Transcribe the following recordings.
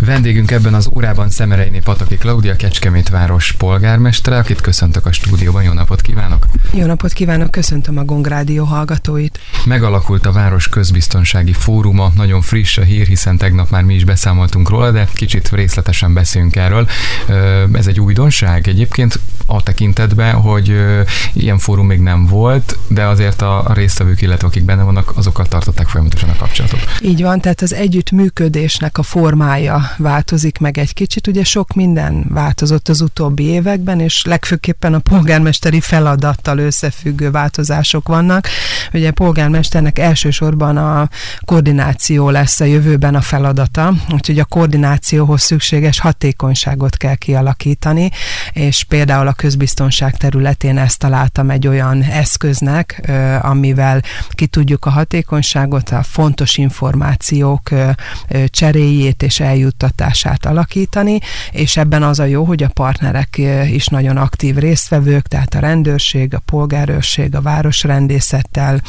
Vendégünk ebben az órában Szemereiné Pataki Klaudia, Kecskemét város polgármestere, akit köszöntök a stúdióban. Jó napot kívánok! Jó napot kívánok, köszöntöm a Gong Rádió hallgatóit. Megalakult a Város Közbiztonsági Fóruma, nagyon friss a hír, hiszen tegnap már mi is beszámoltunk róla, de kicsit részletesen beszélünk erről. Ez egy újdonság egyébként a tekintetben, hogy ilyen fórum még nem volt, de azért a résztvevők, illetve akik benne vannak, azokat tartották folyamatosan a kapcsolatot. Így van, tehát az együttműködésnek a formája változik meg egy kicsit. Ugye sok minden változott az utóbbi években, és legfőképpen a polgármesteri feladattal összefüggő változások vannak. Ugye a polgármesternek elsősorban a koordináció lesz a jövőben a feladata, úgyhogy a koordinációhoz szükséges hatékonyságot kell kialakítani, és például a közbiztonság területén ezt találtam egy olyan eszköznek, amivel ki tudjuk a hatékonyságot, a fontos információk cseréjét és eljut juttatását alakítani, és ebben az a jó, hogy a partnerek is nagyon aktív résztvevők, tehát a rendőrség, a polgárőrség, a városrendészettel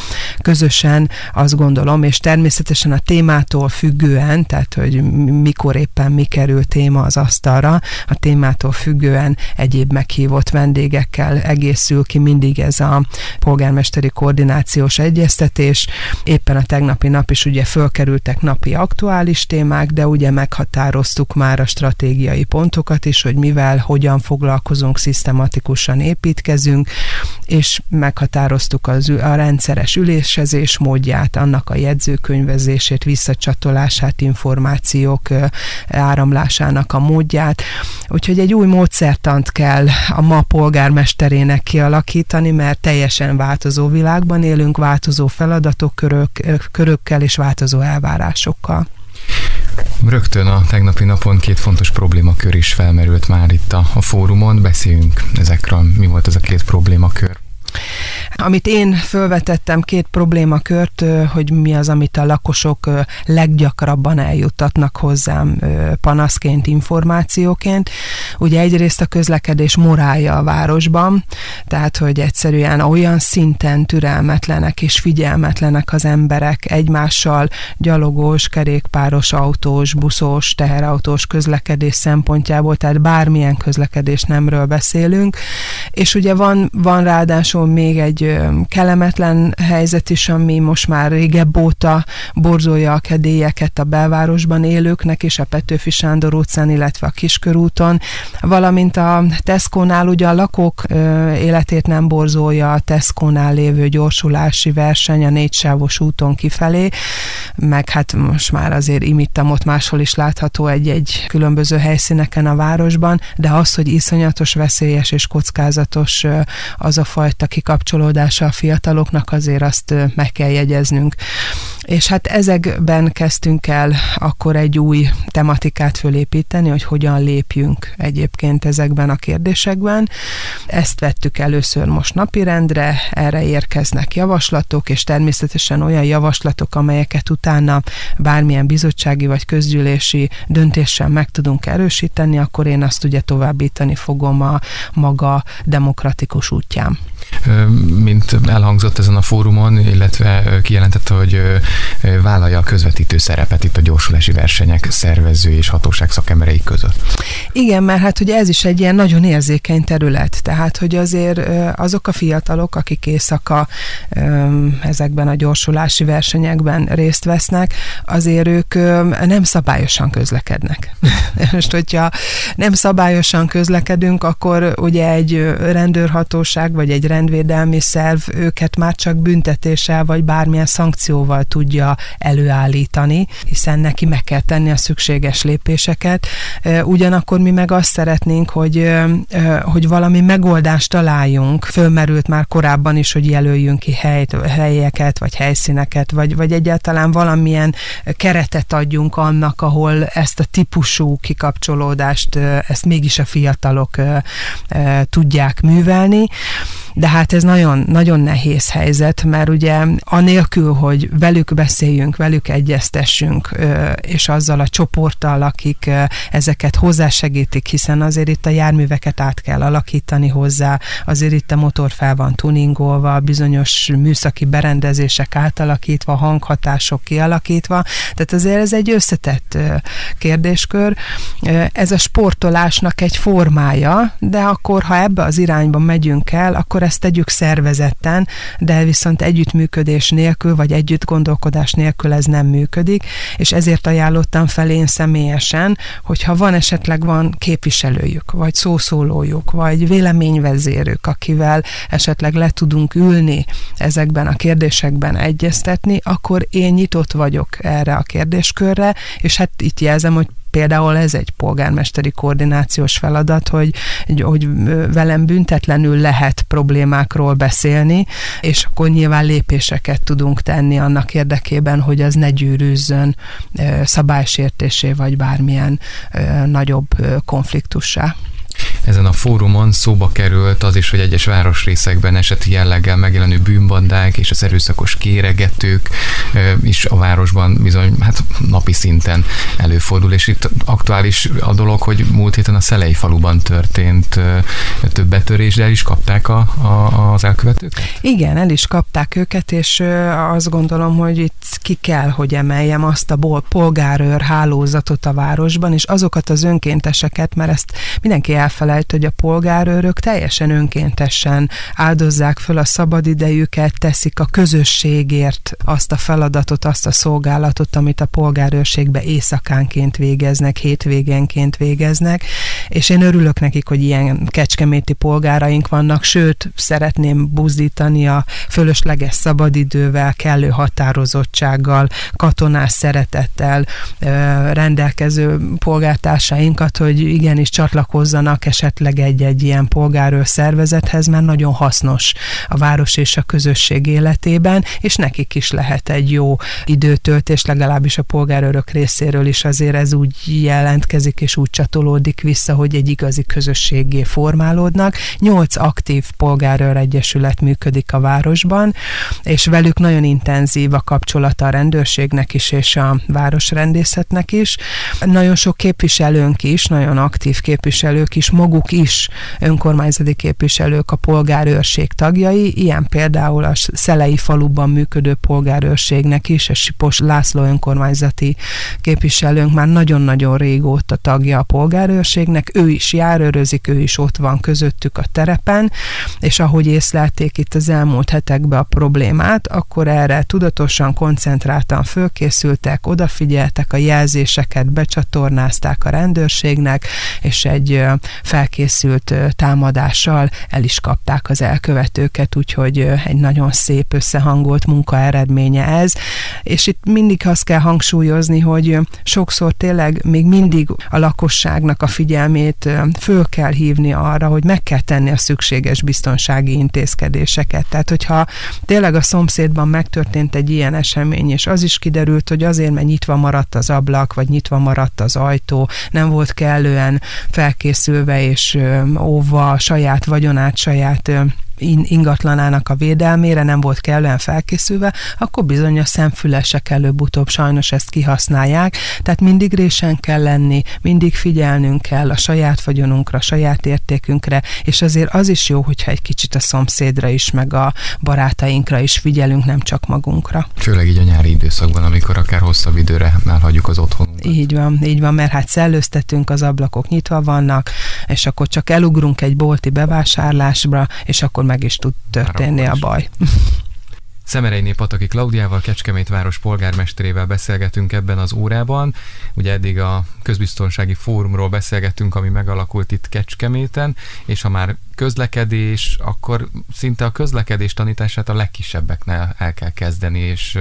közösen azt gondolom, és természetesen a témától függően, tehát hogy mikor éppen mi kerül téma az asztalra, a témától függően egyéb meghívott vendégekkel egészül ki mindig ez a polgármesteri koordinációs egyeztetés. Éppen a tegnapi nap is ugye fölkerültek napi aktuális témák, de ugye meghatározó meghatároztuk már a stratégiai pontokat is, hogy mivel, hogyan foglalkozunk, szisztematikusan építkezünk, és meghatároztuk az, a rendszeres ülésezés módját, annak a jegyzőkönyvezését, visszacsatolását, információk áramlásának a módját. Úgyhogy egy új módszertant kell a ma polgármesterének kialakítani, mert teljesen változó világban élünk, változó feladatok, körök, körökkel és változó elvárásokkal. Rögtön a tegnapi napon két fontos problémakör is felmerült már itt a, a fórumon. Beszéljünk ezekről, mi volt ez a két problémakör. Amit én felvetettem két problémakört, hogy mi az, amit a lakosok leggyakrabban eljuttatnak hozzám panaszként, információként. Ugye egyrészt a közlekedés morálja a városban, tehát hogy egyszerűen olyan szinten türelmetlenek és figyelmetlenek az emberek egymással gyalogós, kerékpáros, autós, buszos, teherautós közlekedés szempontjából, tehát bármilyen közlekedés nemről beszélünk, és ugye van, van ráadásul még egy kellemetlen helyzet is, ami most már régebb óta borzolja a kedélyeket a belvárosban élőknek és a Petőfi Sándor utcán, illetve a Kiskörúton, valamint a Tesco-nál ugye a lakók életét nem borzolja a Tesco-nál lévő gyorsulási verseny a négysávos úton kifelé, meg hát most már azért imittam ott máshol is látható egy-egy különböző helyszíneken a városban, de az, hogy iszonyatos, veszélyes és kockázatos az a fajta kikapcsolódása a fiataloknak, azért azt meg kell jegyeznünk. És hát ezekben kezdtünk el akkor egy új tematikát fölépíteni, hogy hogyan lépjünk egyébként ezekben a kérdésekben. Ezt vettük először most napirendre, erre érkeznek javaslatok, és természetesen olyan javaslatok, amelyeket utána bármilyen bizottsági vagy közgyűlési döntéssel meg tudunk erősíteni, akkor én azt ugye továbbítani fogom a maga demokratikus útján. Mint elhangzott ezen a fórumon, illetve kijelentette, hogy vállalja a közvetítő szerepet itt a gyorsulási versenyek szervező és hatóság szakemberei között. Igen, mert hát ugye ez is egy ilyen nagyon érzékeny terület, tehát hogy azért azok a fiatalok, akik éjszaka ezekben a gyorsulási versenyekben részt vesznek, azért ők nem szabályosan közlekednek. Most, hogyha nem szabályosan közlekedünk, akkor ugye egy rendőrhatóság vagy egy rendvédelmi szerv őket már csak büntetéssel vagy bármilyen szankcióval tudja előállítani, hiszen neki meg kell tenni a szükséges lépéseket. Ugyanakkor mi meg azt szeretnénk, hogy, hogy valami megoldást találjunk. Fölmerült már korábban is, hogy jelöljünk ki helyt, helyeket, vagy helyszíneket, vagy, vagy egyáltalán valamilyen keretet adjunk annak, ahol ezt a típusú kikapcsolódást, ezt mégis a fiatalok tudják művelni de hát ez nagyon, nagyon nehéz helyzet, mert ugye anélkül, hogy velük beszéljünk, velük egyeztessünk, és azzal a csoporttal, akik ezeket hozzásegítik, hiszen azért itt a járműveket át kell alakítani hozzá, azért itt a motor fel van tuningolva, bizonyos műszaki berendezések átalakítva, hanghatások kialakítva, tehát azért ez egy összetett kérdéskör. Ez a sportolásnak egy formája, de akkor, ha ebbe az irányba megyünk el, akkor ezt tegyük szervezetten, de viszont együttműködés nélkül, vagy együtt gondolkodás nélkül ez nem működik, és ezért ajánlottam fel én személyesen, hogyha van esetleg van képviselőjük, vagy szószólójuk, vagy véleményvezérük, akivel esetleg le tudunk ülni ezekben a kérdésekben egyeztetni, akkor én nyitott vagyok erre a kérdéskörre, és hát itt jelzem, hogy például ez egy polgármesteri koordinációs feladat, hogy, hogy velem büntetlenül lehet problémákról beszélni, és akkor nyilván lépéseket tudunk tenni annak érdekében, hogy az ne gyűrűzzön szabálysértésé, vagy bármilyen nagyobb konfliktussá. Ezen a fórumon szóba került az is, hogy egyes városrészekben eseti jelleggel megjelenő bűnbandák és az erőszakos kéregetők is a városban bizony hát napi szinten előfordul, és itt aktuális a dolog, hogy múlt héten a Szelei faluban történt több betörés, de el is kapták a, a, az elkövetőket? Igen, el is kapták őket, és azt gondolom, hogy itt ki kell, hogy emeljem azt a polgárőr hálózatot a városban, és azokat az önkénteseket, mert ezt mindenki elfelejt, hogy a polgárőrök teljesen önkéntesen áldozzák föl a szabadidejüket, teszik a közösségért azt a feladatot, azt a szolgálatot, amit a polgárőrségbe éjszakánként végeznek, hétvégenként végeznek, és én örülök nekik, hogy ilyen kecskeméti polgáraink vannak, sőt, szeretném buzdítani a fölösleges szabadidővel, kellő határozottsággal, katonás szeretettel rendelkező polgártársainkat, hogy igenis csatlakozzanak esetleg egy-egy ilyen polgárőr szervezethez, mert nagyon hasznos a város és a közösség életében, és nekik is lehet egy jó időtöltés, legalábbis a polgárőrök részéről is azért ez úgy jelentkezik és úgy csatolódik vissza, hogy egy igazi közösségé formálódnak. Nyolc aktív polgárőr egyesület működik a városban, és velük nagyon intenzív a kapcsolata a rendőrségnek is, és a városrendészetnek is. Nagyon sok képviselőnk is, nagyon aktív képviselők is, maguk is önkormányzati képviselők a polgárőrség tagjai, ilyen például a Szelei faluban működő polgárőrségnek is, és Sipos László önkormányzati képviselőnk már nagyon-nagyon régóta tagja a polgárőrségnek, ő is járőrözik, ő is ott van közöttük a terepen, és ahogy észlelték itt az elmúlt hetekben a problémát, akkor erre tudatosan, koncentráltan fölkészültek, odafigyeltek, a jelzéseket becsatornázták a rendőrségnek, és egy felkészült támadással el is kapták az elkövetőket, úgyhogy egy nagyon szép összehangolt munka eredménye ez, és itt mindig azt kell hangsúlyozni, hogy sokszor tényleg még mindig a lakosságnak a figyelmét föl kell hívni arra, hogy meg kell tenni a szükséges biztonsági intézkedéseket. Tehát, hogyha tényleg a szomszédban megtörtént egy ilyen esemény, és az is kiderült, hogy azért, mert nyitva maradt az ablak, vagy nyitva maradt az ajtó, nem volt kellően felkészülve és óva a saját vagyonát, saját ingatlanának a védelmére nem volt kellően felkészülve, akkor bizony a szemfülesek előbb-utóbb sajnos ezt kihasználják, tehát mindig résen kell lenni, mindig figyelnünk kell a saját vagyonunkra, a saját értékünkre, és azért az is jó, hogyha egy kicsit a szomszédra is, meg a barátainkra is figyelünk, nem csak magunkra. Főleg így a nyári időszakban, amikor akár hosszabb időre elhagyjuk az otthonunkat. Így van, így van, mert hát szellőztetünk, az ablakok nyitva vannak, és akkor csak elugrunk egy bolti bevásárlásra, és akkor meg is tud történni a baj. Szemereiné Pataki Klaudiával, Kecskemét város polgármesterével beszélgetünk ebben az órában. Ugye eddig a közbiztonsági fórumról beszélgettünk, ami megalakult itt Kecskeméten, és ha már közlekedés, akkor szinte a közlekedés tanítását a legkisebbeknél el kell kezdeni, és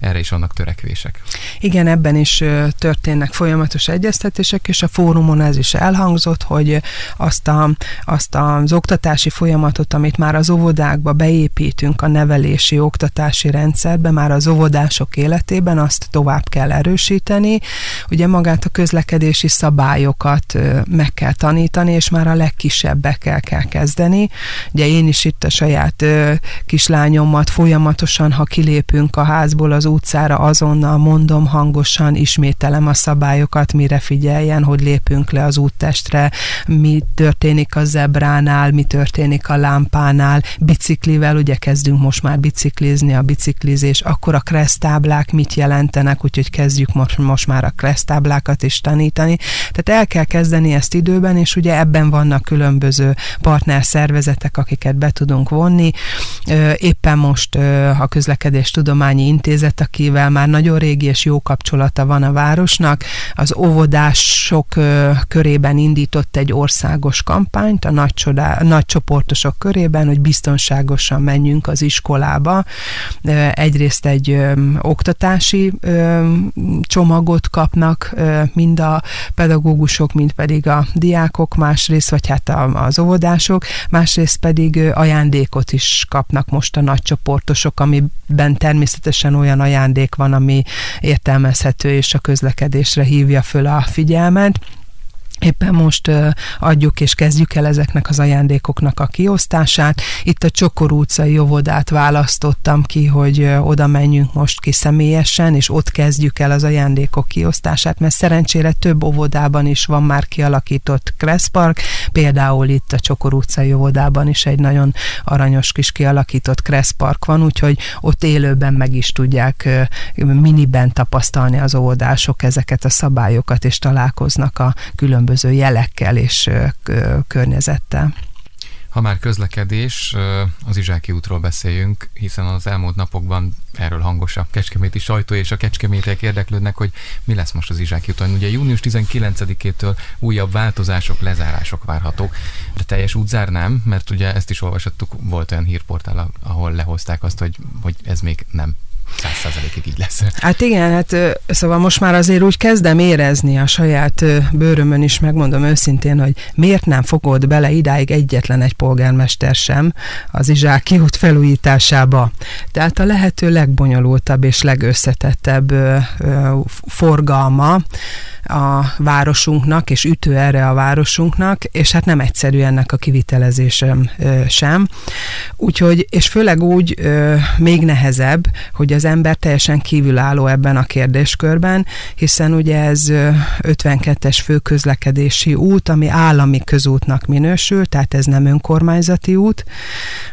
erre is vannak törekvések. Igen, ebben is történnek folyamatos egyeztetések, és a fórumon ez is elhangzott, hogy azt, a, azt az oktatási folyamatot, amit már az óvodákba beépítünk a nevelési oktatási rendszerbe, már az óvodások életében, azt tovább kell erősíteni. Ugye magát a közlekedési szabályokat meg kell tanítani, és már a legkisebbekkel kell kezdeni. Ugye én is itt a saját kislányommat folyamatosan, ha kilépünk a házból az utcára, azonnal mondom hangosan, ismételem a szabályokat, mire figyeljen, hogy lépünk le az úttestre, mi történik a zebránál, mi történik a lámpánál, biciklivel, ugye kezdünk most már biciklizni, a biciklizés, akkor a kresztáblák mit jelentenek, úgyhogy kezdjük most, most már a kresztáblákat is tanítani. Tehát el kell kezdeni ezt időben, és ugye ebben vannak különböző partnerszervezetek, akiket be tudunk vonni. Éppen most a Közlekedés Tudományi Intézet, akivel már nagyon régi és jó kapcsolata van a városnak, az óvodások körében indított egy országos kampányt, a nagy, csodá, nagy csoportosok körében, hogy biztonságosan menjünk az iskolába. Egyrészt egy oktatási csomagot kapnak mind a pedagógusok, mind pedig a diákok, másrészt, vagy hát az óvodások, másrészt pedig ajándékot is kapnak most a nagy csoportosok, amiben természetesen olyan ajándék van, ami értelmezhető és a közlekedésre hívja föl a figyelmet Éppen most adjuk és kezdjük el ezeknek az ajándékoknak a kiosztását. Itt a Csokor utcai óvodát választottam ki, hogy oda menjünk most ki személyesen, és ott kezdjük el az ajándékok kiosztását, mert szerencsére több óvodában is van már kialakított Kresszpark, például itt a Csokor utcai óvodában is egy nagyon aranyos kis kialakított Kresszpark van, úgyhogy ott élőben meg is tudják miniben tapasztalni az óvodások ezeket a szabályokat, és találkoznak a különböző különböző jelekkel és környezettel. Ha már közlekedés, az Izsáki útról beszéljünk, hiszen az elmúlt napokban erről hangos a kecskeméti sajtó és a kecskemétek érdeklődnek, hogy mi lesz most az Izsáki úton. Ugye június 19-től újabb változások, lezárások várhatók, de teljes útzár nem, mert ugye ezt is olvashattuk, volt olyan hírportál, ahol lehozták azt, hogy, hogy ez még nem százalékig így lesz. Hát igen, hát szóval most már azért úgy kezdem érezni a saját bőrömön is, megmondom őszintén, hogy miért nem fogod bele idáig egyetlen egy polgármester sem az Izsáki út felújításába. Tehát a lehető legbonyolultabb és legösszetettebb forgalma a városunknak, és ütő erre a városunknak, és hát nem egyszerű ennek a kivitelezésem sem. Úgyhogy, és főleg úgy még nehezebb, hogy az ember teljesen kívülálló ebben a kérdéskörben, hiszen ugye ez 52-es főközlekedési út, ami állami közútnak minősül, tehát ez nem önkormányzati út,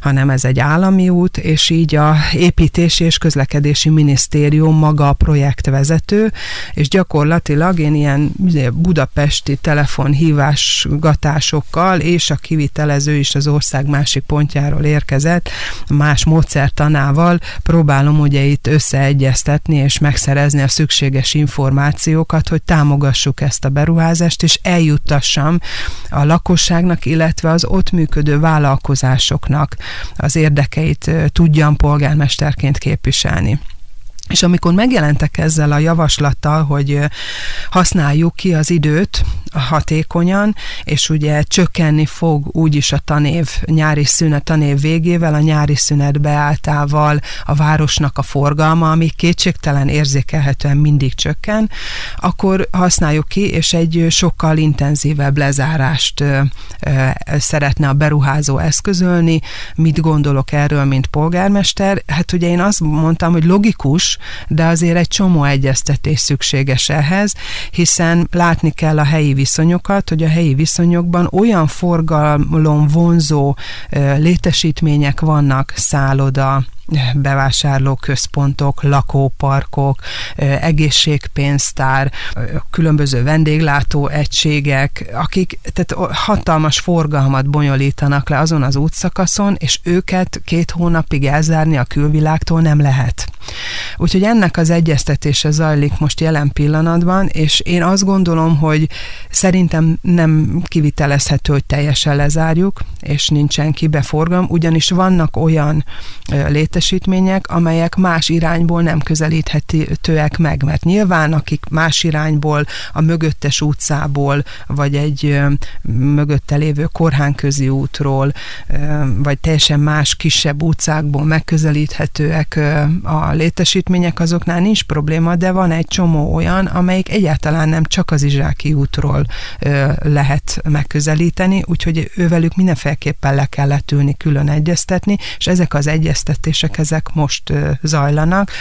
hanem ez egy állami út, és így a építési és közlekedési minisztérium maga a projektvezető, és gyakorlatilag én ilyen budapesti telefonhívásgatásokkal, és a kivitelező is az ország másik pontjáról érkezett, más módszertanával próbálom ugye itt összeegyeztetni és megszerezni a szükséges információkat, hogy támogassuk ezt a beruházást, és eljuttassam a lakosságnak, illetve az ott működő vállalkozásoknak az érdekeit tudjam polgármesterként képviselni. És amikor megjelentek ezzel a javaslattal, hogy használjuk ki az időt hatékonyan, és ugye csökkenni fog úgyis a tanév, nyári szünet, tanév végével, a nyári szünet beáltával a városnak a forgalma, ami kétségtelen érzékelhetően mindig csökken, akkor használjuk ki, és egy sokkal intenzívebb lezárást szeretne a beruházó eszközölni. Mit gondolok erről, mint polgármester? Hát ugye én azt mondtam, hogy logikus, de azért egy csomó egyeztetés szükséges ehhez, hiszen látni kell a helyi viszonyokat, hogy a helyi viszonyokban olyan forgalom vonzó létesítmények vannak, szálloda, bevásárlóközpontok, lakóparkok, egészségpénztár, különböző vendéglátó egységek, akik tehát hatalmas forgalmat bonyolítanak le azon az útszakaszon, és őket két hónapig elzárni a külvilágtól nem lehet. Úgyhogy ennek az egyeztetése zajlik most jelen pillanatban, és én azt gondolom, hogy szerintem nem kivitelezhető, hogy teljesen lezárjuk, és nincsen kibeforgalom, ugyanis vannak olyan létesítmények, amelyek más irányból nem közelíthetőek meg, mert nyilván akik más irányból, a mögöttes utcából, vagy egy mögötte lévő korhánközi útról, vagy teljesen más kisebb utcákból megközelíthetőek a létesítmények, azoknál nincs probléma, de van egy csomó olyan, amelyik egyáltalán nem csak az Izsáki útról lehet megközelíteni, úgyhogy ővelük mindenféleképpen le kellett ülni, külön egyeztetni, és ezek az egyeztetések, ezek most zajlanak.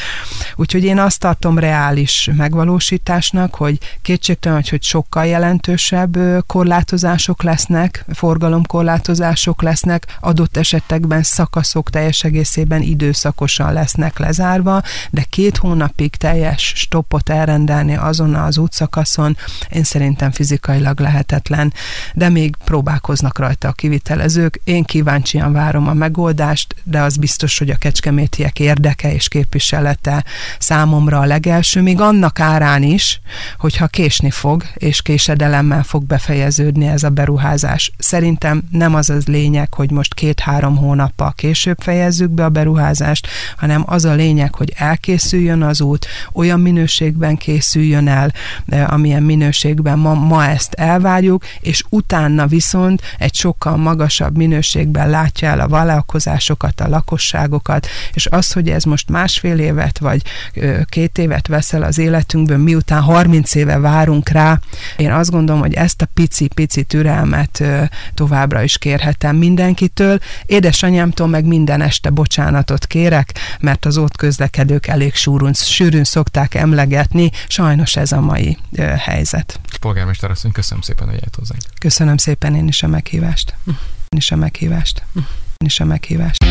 Úgyhogy én azt tartom reális megvalósításnak, hogy kétségtelen, hogy sokkal jelentősebb korlátozások lesznek, forgalomkorlátozások lesznek, adott esetekben szakaszok teljes egészében időszakosan lesznek lezárva, de két hónapig teljes stoppot elrendelni azon az útszakaszon, én szerintem fizikailag lehetetlen, de még próbálkoznak rajta a kivitelezők. Én kíváncsian várom a megoldást, de az biztos, hogy a kecskemétiek érdeke és képviselete számomra a legelső, még annak árán is, hogyha késni fog, és késedelemmel fog befejeződni ez a beruházás. Szerintem nem az az lényeg, hogy most két-három hónappal később fejezzük be a beruházást, hanem az a lényeg, hogy elkészüljön az út, olyan minőségben készüljön el, eh, amilyen minőségben ma, ma ezt elvárjuk, és utána viszont egy sokkal magasabb minőségben látja el a vállalkozásokat, a lakosságokat, és az, hogy ez most másfél évet vagy két évet veszel az életünkből, miután 30 éve várunk rá, én azt gondolom, hogy ezt a pici-pici türelmet továbbra is kérhetem mindenkitől. Édesanyámtól meg minden este bocsánatot kérek, mert az ott közlekedők elég sűrűn, sűrűn szokták emlegetni, sajnos ez a mai helyzet. Polgármester asszony, köszönöm szépen, hogy eljött hozzánk. Köszönöm szépen én is a meghívást. Én is a meghívást is a meghívást.